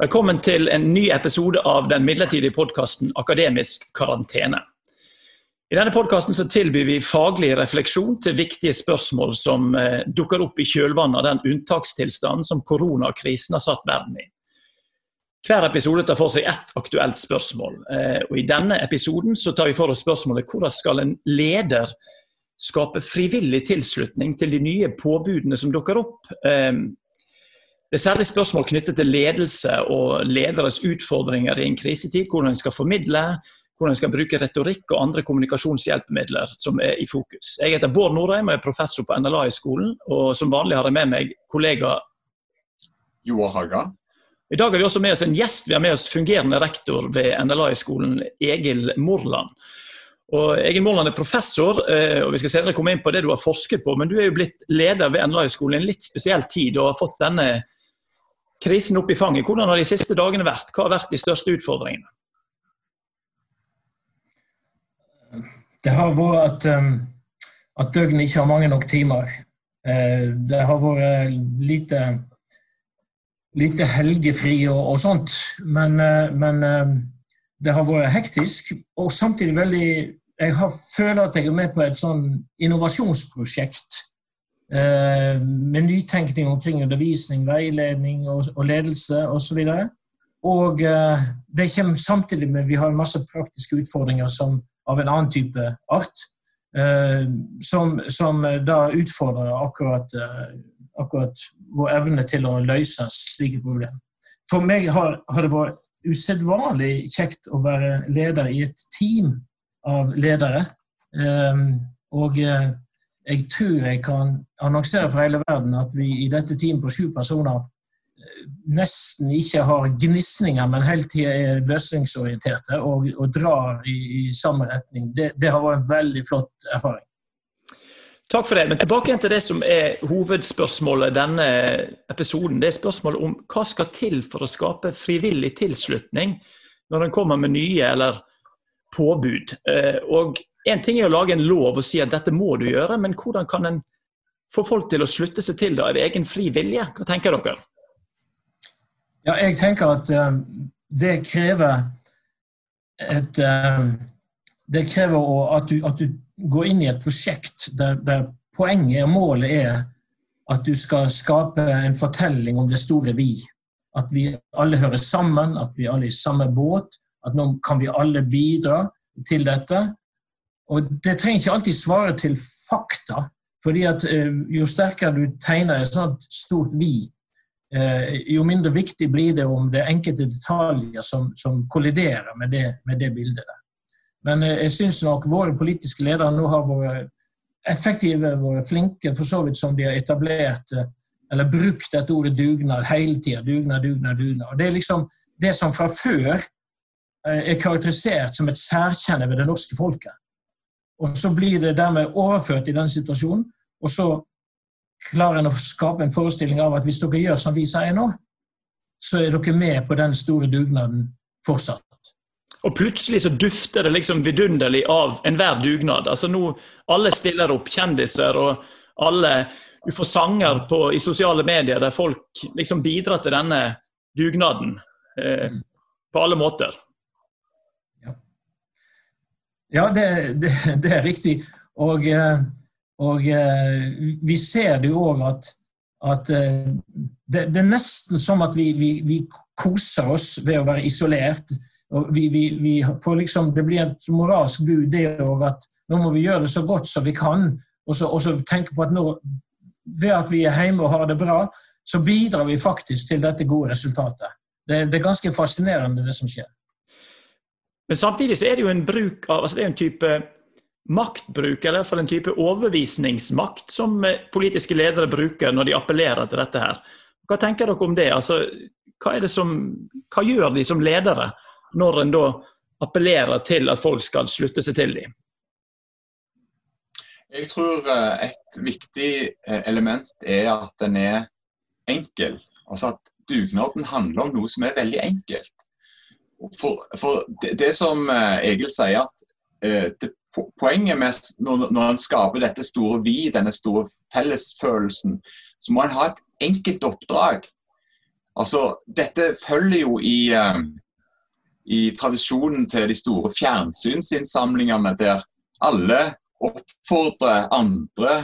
Velkommen til en ny episode av den midlertidige podkasten Akademisk karantene. I denne podkasten tilbyr vi faglig refleksjon til viktige spørsmål som eh, dukker opp i kjølvannet av den unntakstilstanden som koronakrisen har satt verden i. Hver episode tar for seg ett aktuelt spørsmål. Eh, og I denne episoden tar vi for oss spørsmålet hvordan skal en leder skape frivillig tilslutning til de nye påbudene som dukker opp. Det er særlig spørsmål knyttet til ledelse og lederes utfordringer i en krisetid. Hvordan en skal formidle, hvordan en skal bruke retorikk og andre kommunikasjonshjelpemidler som er i fokus. Jeg heter Bård Norheim og er professor på NLA i skolen. og Som vanlig har jeg med meg kollega Joar Haga. I dag har vi også med oss en gjest. Vi har med oss fungerende rektor ved NLA i skolen, Egil Morland. Og Egil Morland er professor, eh, og vi skal senere komme inn på det du har forsket på. Men du er jo blitt leder ved NLA-skolen i en litt spesiell tid og har fått denne krisen opp i fanget. Hvordan har de siste dagene vært? Hva har vært de største utfordringene? Det har vært at, um, at døgnet ikke har mange nok timer. Eh, det har vært lite, lite helgefri og, og sånt. Men, eh, men, det har vært hektisk, og samtidig veldig Jeg har, føler at jeg er med på et sånn innovasjonsprosjekt Eh, med nytenkning omkring undervisning, veiledning og, og ledelse osv. Og, og eh, det kommer samtidig med vi har masse praktiske utfordringer som, av en annen type art, eh, som, som da utfordrer akkurat, akkurat, vår evne til å løse slike problemer. For meg har, har det vært usedvanlig kjekt å være leder i et team av ledere. Og jeg tror jeg kan annonsere for hele verden at vi i dette teamet på sju personer eh, nesten ikke har gnisninger, men hele tida er løsningsorienterte og, og drar i, i, samme retning. Det, det, har vært en veldig flott erfaring. Takk for det. Men tilbake til det som er hovedspørsmålet denne episoden. Det er spørsmålet om hva skal til for å skape frivillig tilslutning når en kommer med nye eller påbud. Eh, og en ting er å lage en lov og si at dette må du gjøre, men hvordan kan en få folk til å slutte seg til det av egen fri vilje? Hva tenker dere? Ja, jeg tenker at um, det krever et um, Det krever at du, at du, går inn i et prosjekt der, der poenget og målet er at du skal skape en fortelling om det store vi. At vi alle hører sammen, at vi alle er i samme båt. At nå kan vi alle bidra til dette. Og det trenger ikke alltid svare til fakta, fordi at eh, jo sterkere du tegner et sånt stort vi, eh, jo mindre viktig blir det om det er enkelte detaljer som, som kolliderer med det, med det bildet. der. Men eh, jeg syns nok våre politiske ledere nå har vært effektive, vært flinke, for så vidt som de har etablert eller brukt dette ordet dugnad hele tida. Dugnad, dugnad, dugnad. Og det er liksom det som fra før er karakterisert som et særkjenne ved det norske folket. Og så blir det dermed overført i den situasjonen, og så klarer en å skape en forestilling av at hvis dere gjør som vi sier nå, så er dere med på den store dugnaden fortsatt. Og plutselig så dufter det liksom vidunderlig av enhver dugnad. Altså nå, Alle stiller opp, kjendiser og alle Du får sanger på, i sosiale medier der folk liksom bidrar til denne dugnaden eh, på alle måter. Ja, det, det, det er riktig. Og, eh, og, eh, vi ser det jo òg at, at eh, det, det, er nesten som at vi, vi, vi, koser oss ved å være isolert. Vi, vi får liksom, Det blir et moralsk bud det òg at nå må vi gjøre det så godt som vi kan. Og så, og så tenke på at nå, ved at vi er hjemme og har det bra, så bidrar vi faktisk til dette gode resultatet. Det, det er ganske fascinerende, det som skjer. Men samtidig så er det jo en bruk av altså det er en type maktbruk, eller i hvert fall en type overbevisningsmakt, som eh, politiske ledere bruker når de appellerer til dette her. Hva tenker dere om det? Altså, hva, som, hva gjør de som ledere når en da appellerer til at folk skal slutte seg til dem? Jeg tror eh, et viktig eh, element er at den er enkel. Altså at dugnaden handler om noe som er veldig enkelt. For, for det, det, som eh, Egil sier, at eh, det, poenget med når, når en skaper dette store vi, denne store fellesfølelsen, så må en ha et enkelt oppdrag. Altså, dette følger jo i, uh, i tradisjonen til de store fjernsynsinnsamlingene, der alle oppfordrer andre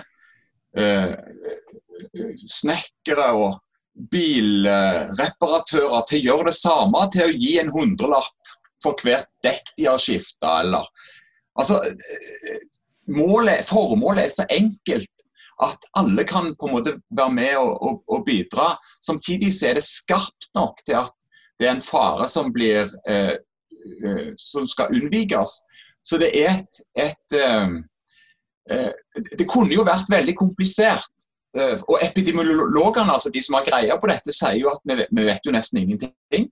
eh, snekkere og bilreparatører til å gjøre det samme, til å gi en hundrelapp for hvert dekk de har skifta, eller Altså, målet, formålet er så enkelt at alle kan på en måte være med og, og, og, bidra. Samtidig så er det skarpt nok til at det er en fare som blir eh, eh som skal unnvikes. Så det er et, et eh, eh, Det kunne jo vært veldig komplisert. Eh, og epidemiologene, altså de som har greia på dette, sier jo at vi, vi vet jo nesten ingenting.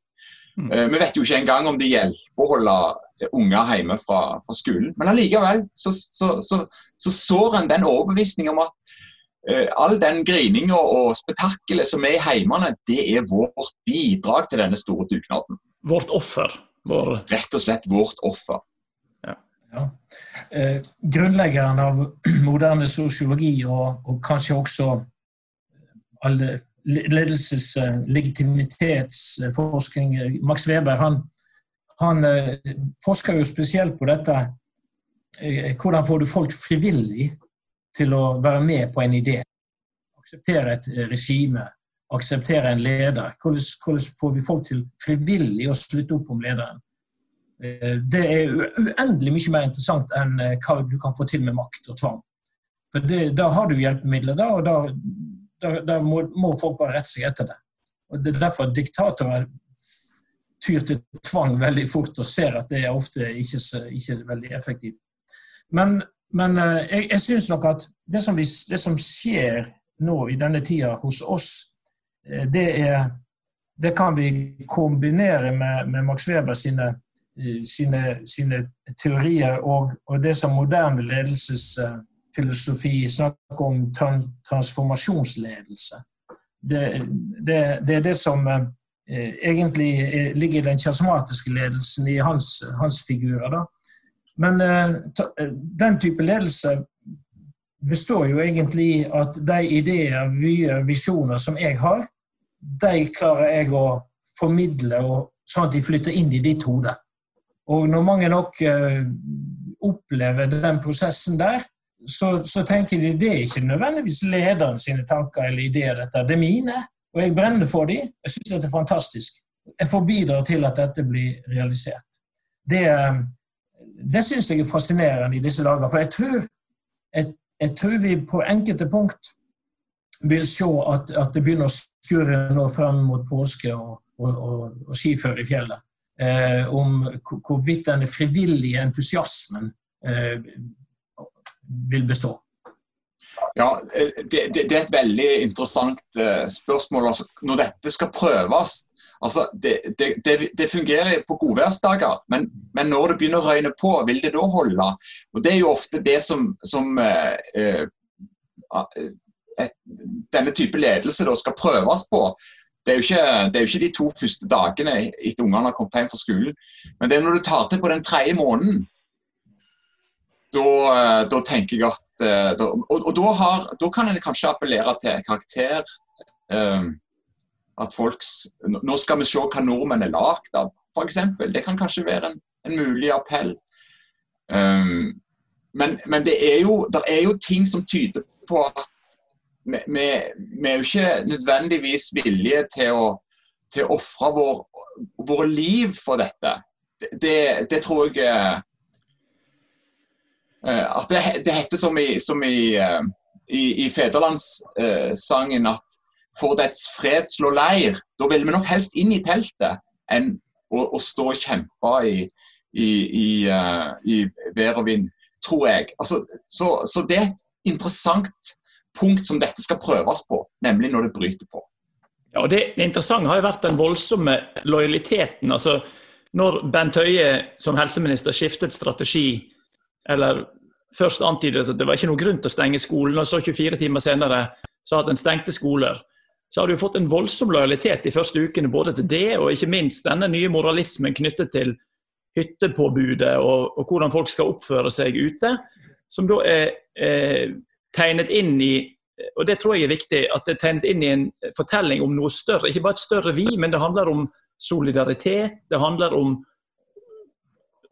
Mm. Eh, vi vet jo ikke engang om det hjelper å holde unger hjemme fra, fra skolen. Men allikevel så, så, så, så sår en den overbevisning om at uh, all den grininga og spetakkelet som er i heimene, det er vårt bidrag til denne store dugnaden. Vårt offer? Vår... Rett og slett vårt offer. Ja. Eh, grunnleggeren av moderne sosiologi og, og kanskje også alle ledelseslegitimitetsforskning, Max Weber, han, han eh, forsker jo spesielt på dette. Eh, hvordan får du folk frivillig til å være med på en idé? Akseptere et regime, akseptere en leder. Hvordan, hvordan får vi folk til frivillig å slutte opp om lederen? Eh, det er uendelig mye mer interessant enn eh, hva du kan få til med makt og tvang. For det, Da har du hjelpemidler, da, og da, da, da må, må, folk bare rette seg etter det. Og Det er derfor diktatorer tyr til tvang veldig fort og ser at det er ofte ikke, ikke veldig effektivt. Men, men eh, jeg, jeg syns nok at det som, vi, det som, skjer nå i denne tida hos oss, det, er, det kan vi kombinere med, med Max Weber sine sine, sine teorier og, og, det som moderne ledelsesfilosofi snakker om transformasjonsledelse. Det, det, det, er det som eh, egentlig ligger i den kjasmatiske ledelsen i hans, hans figurer. Da. Men eh, den type ledelse består jo egentlig i at de ideer, vyer, visjoner som jeg har, de klarer jeg å formidle og, sånn at de flytter inn i ditt hode. Og når mange nok uh, opplever den prosessen der, så, så, tenker de det er ikke nødvendigvis lederen sine tanker eller ideer, dette. Det er mine, og jeg brenner for dem. Jeg syns dette er fantastisk. Jeg får bidra til at dette blir realisert. Det, eh, det syns jeg er fascinerende i disse dager. For jeg tror, jeg, jeg tror vi på enkelte punkt vil se at, at det begynner å skurre nå frem mot påske og, og, og, og skiføre i fjellet eh, om hvorvidt denne frivillige entusiasmen eh, vil bestå. Ja, eh, det, det, det, er et veldig interessant uh, spørsmål. Altså, når dette skal prøves altså, det, det, fungerer på godværsdager, men, men, når det begynner å røyne på, vil det da holde? Og Det er jo ofte det som, som uh, uh, et, denne type ledelse da skal prøves på det er, ikke, det er, jo ikke, de to første dagene etter ungene har kommet hjem fra skolen. Men det er når du tar til på den tredje måneden. Da, eh, tenker jeg at eh, da, Og, og da, kan en kanskje appellere til karakter. Um, at folks Nå skal vi se hva nordmenn er lagd av, f.eks. Det kan kanskje være en, en mulig appell. Um, men, men det, er jo, er jo ting som tyder på at vi, er jo ikke nødvendigvis villige til å, til å ofre vår, våre liv for dette. Det, det tror jeg uh, At det, det, heter som i, som i, uh, i, i federlandssangen uh, at for dets fred slå leir, da vil vi nok helst inn i teltet enn å, å stå og kjempe i, i vær og vind, tror jeg. Altså, så, så det er et interessant punkt som dette skal prøves på, nemlig når det bryter på. Ja, og det, interessante har jo vært den voldsomme lojaliteten. altså Når Bent Høie som helseminister skiftet strategi, eller først antydet at det var ikke noe grunn til å stenge skolen, og så 24 timer senere sa at en stengte skoler, så har du fått en voldsom lojalitet de første ukene både til det og ikke minst denne nye moralismen knyttet til hyttepåbudet og, og hvordan folk skal oppføre seg ute, som da er, er tegnet inn i og det tror jeg er viktig, at det er tegnet inn i en fortelling om noe større. Ikke bare et større vi, men det handler om solidaritet. Det handler om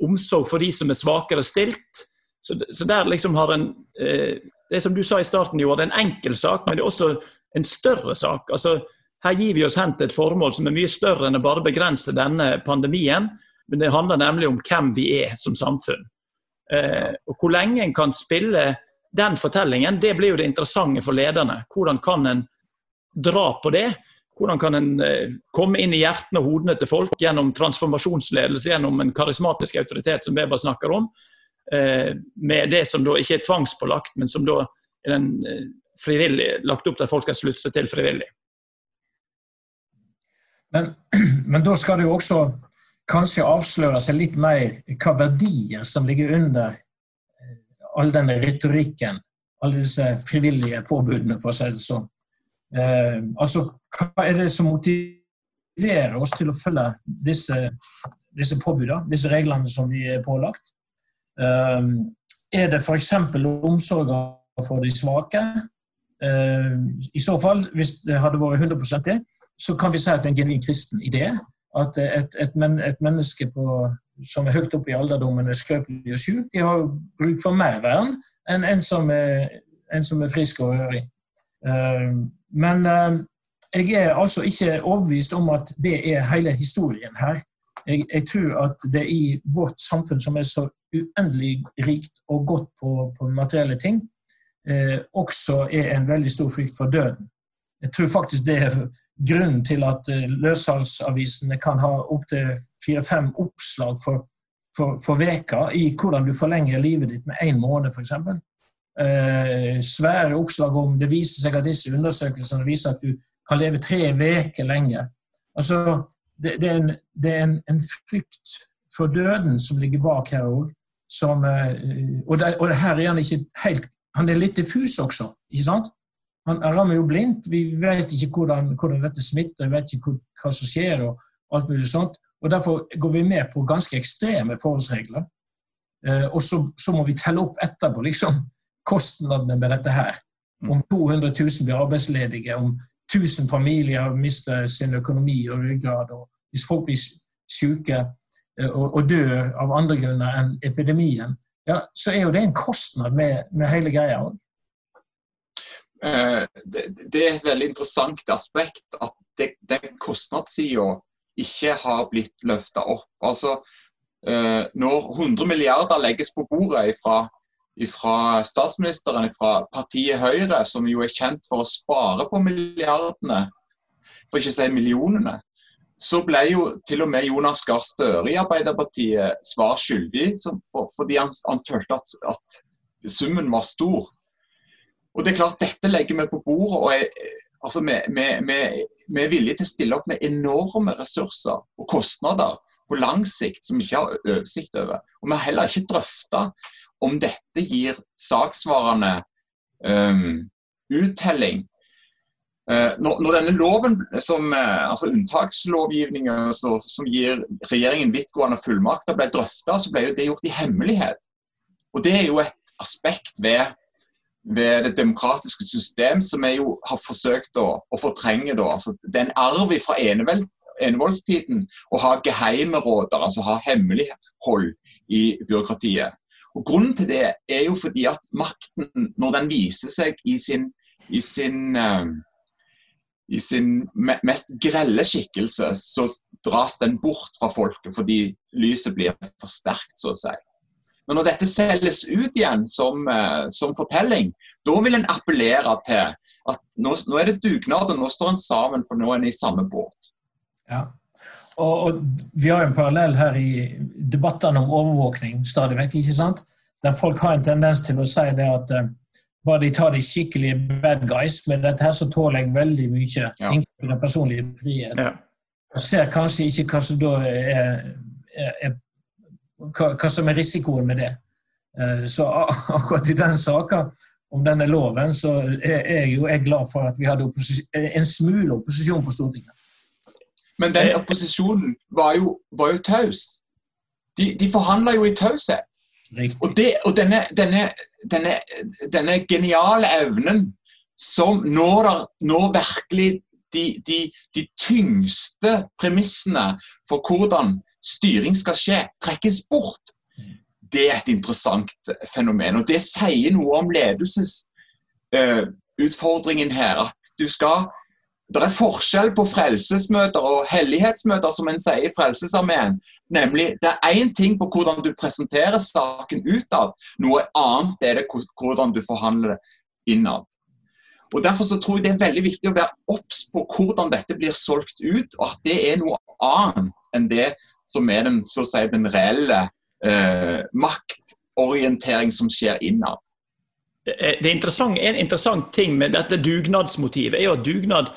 omsorg for de som er svakere stilt. Så, så der liksom har en eh, Det som du sa i starten, Jo, det er en enkel sak, men det er også en større sak. Altså, her gir vi oss hen til et formål som er mye større enn å bare begrense denne pandemien. Men det handler nemlig om hvem vi er som samfunn. Eh, og Hvor lenge en kan spille den fortellingen, det blir jo det interessante for lederne. Hvordan kan en dra på det? Hvordan kan en eh, komme inn i hjertene og hodene til folk gjennom transformasjonsledelse, gjennom en karismatisk autoritet, som Weber snakker om, eh, med det som da ikke er tvangspålagt, men som da er den eh, frivillig, lagt opp til at folk kan slutte seg til frivillig. Men, men da skal det jo også kanskje avsløre seg litt mer hva verdier som ligger under all denne retorikken, alle disse frivillige påbudene, for å si det sånn. Eh, altså, hva er det som motiverer oss til å følge disse, disse påbudene, disse reglene som vi er pålagt? Eh, er det f.eks. omsorg for de svake? Eh, I så fall, hvis det hadde vært 100 det, så kan vi si at det er en genuin kristen idé. At et, et, men, et menneske på, som er høyt oppe i alderdommen, er skrøpelig og syk, de har bruk for mer vern enn en som er, en som er frisk og ørig. Men eh, jeg er altså ikke overbevist om at det er hele historien her. Jeg, jeg, tror at det i vårt samfunn, som er så uendelig rikt og godt på, på materielle ting, eh, også er en veldig stor frykt for døden. Jeg tror faktisk det er grunnen til at eh, løssalgsavisene kan ha opptil fire-fem oppslag for, for, for veka i hvordan du forlenger livet ditt med én måned, f.eks eh, svære oppslag om Det viser seg at disse undersøkelsene viser at du kan leve tre uker lenger. Altså, det, det, er, en, det er en, en, frykt for døden som ligger bak her òg. Eh, og, og her er han ikke helt Han er litt diffus også, ikke sant? Han, rammer jo blindt. Vi vet ikke hvordan, hvordan dette smitter, vi vet ikke hva som skjer. og alt mulig sånt. Og Derfor går vi med på ganske ekstreme forholdsregler. Eh, og så, så, må vi telle opp etterpå liksom, kostnadene med dette her. Mm. Om 200 000 blir arbeidsledige, om 1000 familier mister sin økonomi og ryggrad, og hvis folk blir syke eh, og, og, dør av andre grunner enn epidemien, ja, så er jo det en kostnad med, med hele greia òg. Eh, det, det, er et veldig interessant aspekt at det, den kostnadssida ikke har blitt løfta opp. Altså, eh, når 100 milliarder legges på bordet fra fra statsministeren fra partiet Høyre, som jo er kjent for å spare på milliardene, for ikke å si millionene, så ble jo til og med Jonas Gahr Støre i Arbeiderpartiet svar skyldig, fordi han, han følte at, at, summen var stor. Og det er klart, Dette legger vi på bordet. og er, altså, vi, er villige til å stille opp med enorme ressurser og kostnader på lang sikt som vi ikke har oversikt over. Og Vi har heller ikke drøfta om dette gir saksvarende um, uttelling. Uh, når, når, denne loven, som, uh, altså unntakslovgivningen altså, som gir regjeringen vidtgående fullmakter, ble drøfta, så ble det gjort i hemmelighet. Og Det er jo et aspekt ved, ved det demokratiske system som vi jo har forsøkt å, å fortrenge. Da. Altså, det er en arv fra enevoldstiden å ha geheime råder, altså ha hemmelighold i byråkratiet. Og Grunnen til det er jo fordi at makten, når den viser seg i sin, i sin, uh, i sin mest grelle skikkelse, så dras den bort fra folket fordi lyset blir for sterkt, så å si. Men når dette selges ut igjen som, uh, som fortelling, da vil en appellere til at nå, nå er det dugnad, og nå står en sammen, for nå er en i samme båt. Ja, og, og, Vi har en parallell her i debattene om overvåkning stadig vekk. ikke sant? Der folk har en tendens til å si det at uh, bare de tar de skikkelige bad guys, med dette her så tåler jeg veldig mye, ja. inkludert personlig frihet. Ja. Og ser kanskje ikke hva som da er, er, er hva, hva, som er risikoen med det. Uh, så akkurat i den saka om denne loven, så er jeg jo er glad for at vi hadde en smule opposisjon på Stortinget. Men den opposisjonen var jo, var jo taus. De, de forhandla jo i taushet. Og, det, og denne, denne, denne, denne, geniale evnen som når, der, når virkelig de, de, de, tyngste premissene for hvordan styring skal skje, trekkes bort. Det er et interessant fenomen. og Det sier noe om ledelsesutfordringen uh, her. At du skal det er forskjell på frelsesmøter og hellighetsmøter, som en sier i Frelsesarmeen. Nemlig, Det er én ting på hvordan du presenterer saken utad, noe annet er det hvordan du forhandler det innad. Og Derfor så tror jeg det er veldig viktig å være obs på hvordan dette blir solgt ut, og at det er noe annet enn det som er den, si, den reelle eh, maktorientering som skjer innad. Det er interessant, En interessant ting med dette dugnadsmotivet er jo at dugnad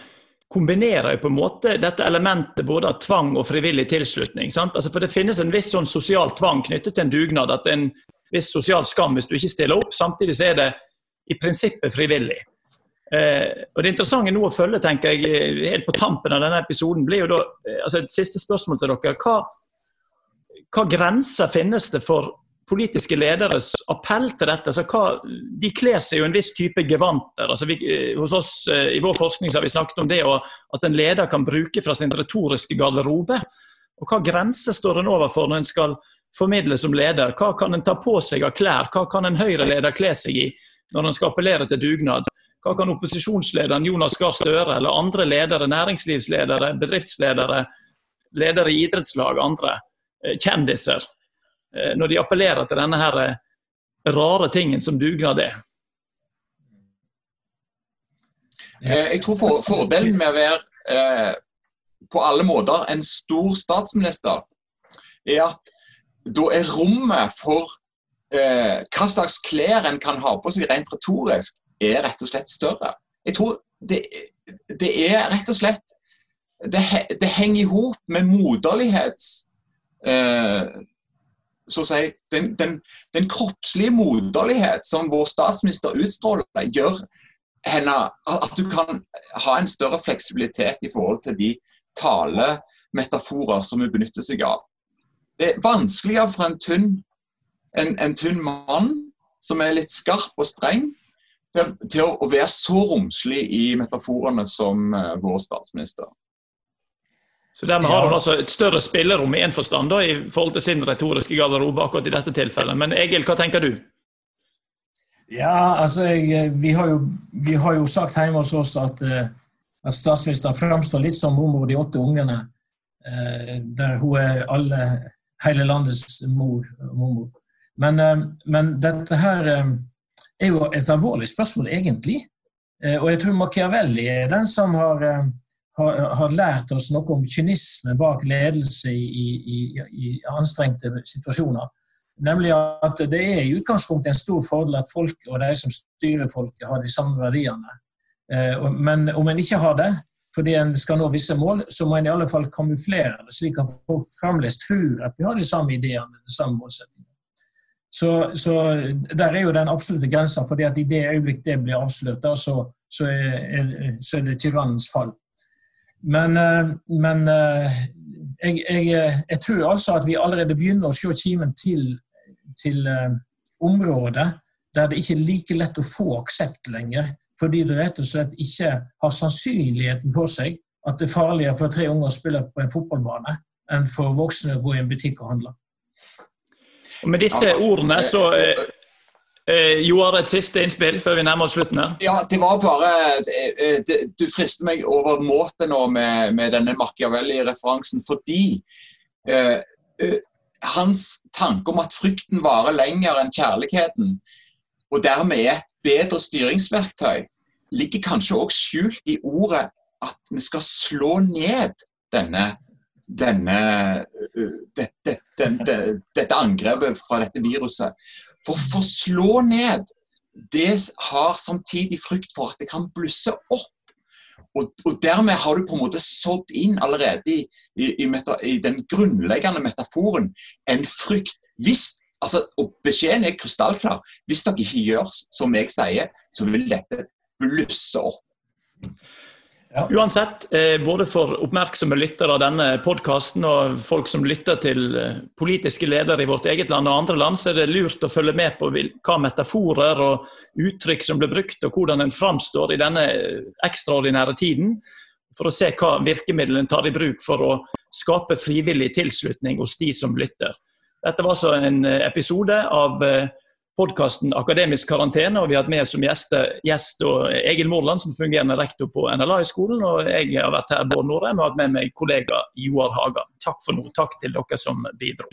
kombinerer jo på en måte dette elementet både av tvang og frivillig tilslutning. Altså for Det finnes en viss sånn sosial tvang knyttet til en dugnad. at det er En viss sosial skam hvis du ikke stiller opp. Samtidig så er det i prinsippet frivillig. Eh, og Det interessante nå å følge, tenker jeg, helt på tampen av denne episoden, blir jo da eh, altså Et siste spørsmål til dere. Hva, hva grenser finnes det for politiske lederes appell til dette. Altså, hva, de kler seg jo en viss type gevanter. Altså vi, eh, hos oss eh, I vår forskning har vi snakket om det at en leder kan bruke fra sin retoriske garderobe. Og Hva grenser står en overfor når en skal formidle som leder? Hva kan en ta på seg av klær? Hva kan en Høyre-leder kle seg i når en skal appellere til dugnad? Hva kan opposisjonslederen Jonas Gahr Støre eller andre ledere, næringslivsledere, bedriftsledere, ledere i idrettslag, andre, kjendiser Eh, når de appellerer til denne her eh, rare tingen som dugnad er. Eh, jeg tror for, fordelen med å være eh, på alle måter en stor statsminister, er at da er rommet for eh, hva slags klær en kan ha på seg rent retorisk, er rett og slett større. Jeg tror det, det er rett og slett Det, det henger i hop med moderlighets eh, så å si, den, den, den, kroppslige moderlighet som vår statsminister utstråler, gjør henne at du kan ha en større fleksibilitet i forhold til de talemetaforer som hun benytter seg av. Det er vanskeligere for en tynn, en, en tynn mann som er litt skarp og streng, til, til å være så romslig i metaforene som uh, vår statsminister. Så Dermed har hun altså et større spillerom i en forstand da, i forhold til sin retoriske garderobe akkurat i dette tilfellet. Men Egil, hva tenker du? Ja, altså jeg, vi, har jo, vi, har jo, sagt hjemme hos oss at, uh, at statsministeren framstår litt som mormor de åtte ungene. Uh, der hun er alle, hele landets mor. mormor. Men, men dette her er jo et alvorlig spørsmål, egentlig. og jeg tror Machiavelli er den som har har, har, lært oss noe om kynisme bak ledelse i, i, i, anstrengte situasjoner. Nemlig at det er i utgangspunktet en stor fordel at folk og de som styrer folket, har de samme verdiene. Eh, men om en ikke har det, fordi en skal nå visse mål, så må en i alle fall kamuflere det, slik at folk fremdeles tror at vi har de samme ideene, de samme målsettingene. Så, så, der er jo den absolutte grensa, fordi at i det øyeblikk det blir avslørt, så, så, så er det tyrannens fall. Men, eh, men eh, jeg, jeg, jeg, tror altså at vi allerede begynner å se kimen til, til eh, områder der det ikke er like lett å få aksept lenger, fordi det rett og slett ikke har sannsynligheten for seg at det er farligere for tre unger å spille på en fotballbane enn for voksne å gå i en butikk og handle. Og med disse ordene så Eh, Joar, et siste innspill før vi nærmer oss slutten her? Ja, det var bare det, eh, det, Du frister meg over måte nå med, med denne Machiavelli-referansen, fordi eh, eh, hans tanke om at frykten varer lenger enn kjærligheten, og dermed er et bedre styringsverktøy, ligger kanskje også skjult i ordet at vi skal slå ned denne, denne dette, dette, dette angrepet fra dette viruset. For for å slå ned, det har samtidig frykt for at det kan blusse opp. Og, og dermed har du på en måte sådd inn allerede i, i, i, meta, i, den grunnleggende metaforen en frykt. Hvis, altså, og Beskjeden er krystallklar. Hvis dere ikke gjør som jeg sier, så vil dette blusse opp. Ja. Uansett, eh, både for oppmerksomme lyttere av denne podkasten og folk som lytter til eh, politiske ledere i vårt eget land og andre land, så er det lurt å følge med på hva metaforer og uttrykk som blir brukt, og hvordan en framstår i denne ekstraordinære tiden, for å se hva virkemidlene en tar i bruk for å skape frivillig tilslutning hos de som lytter. Dette var altså en episode av podkasten Akademisk karantene. og Vi har hatt med som gjest, gjest Egil Mordland, som er fungerende rektor på NLA-skolen. Og jeg har vært her Bård Norheim og hatt med meg kollega Joar Haga. Takk for nå. Takk til dere som bidro.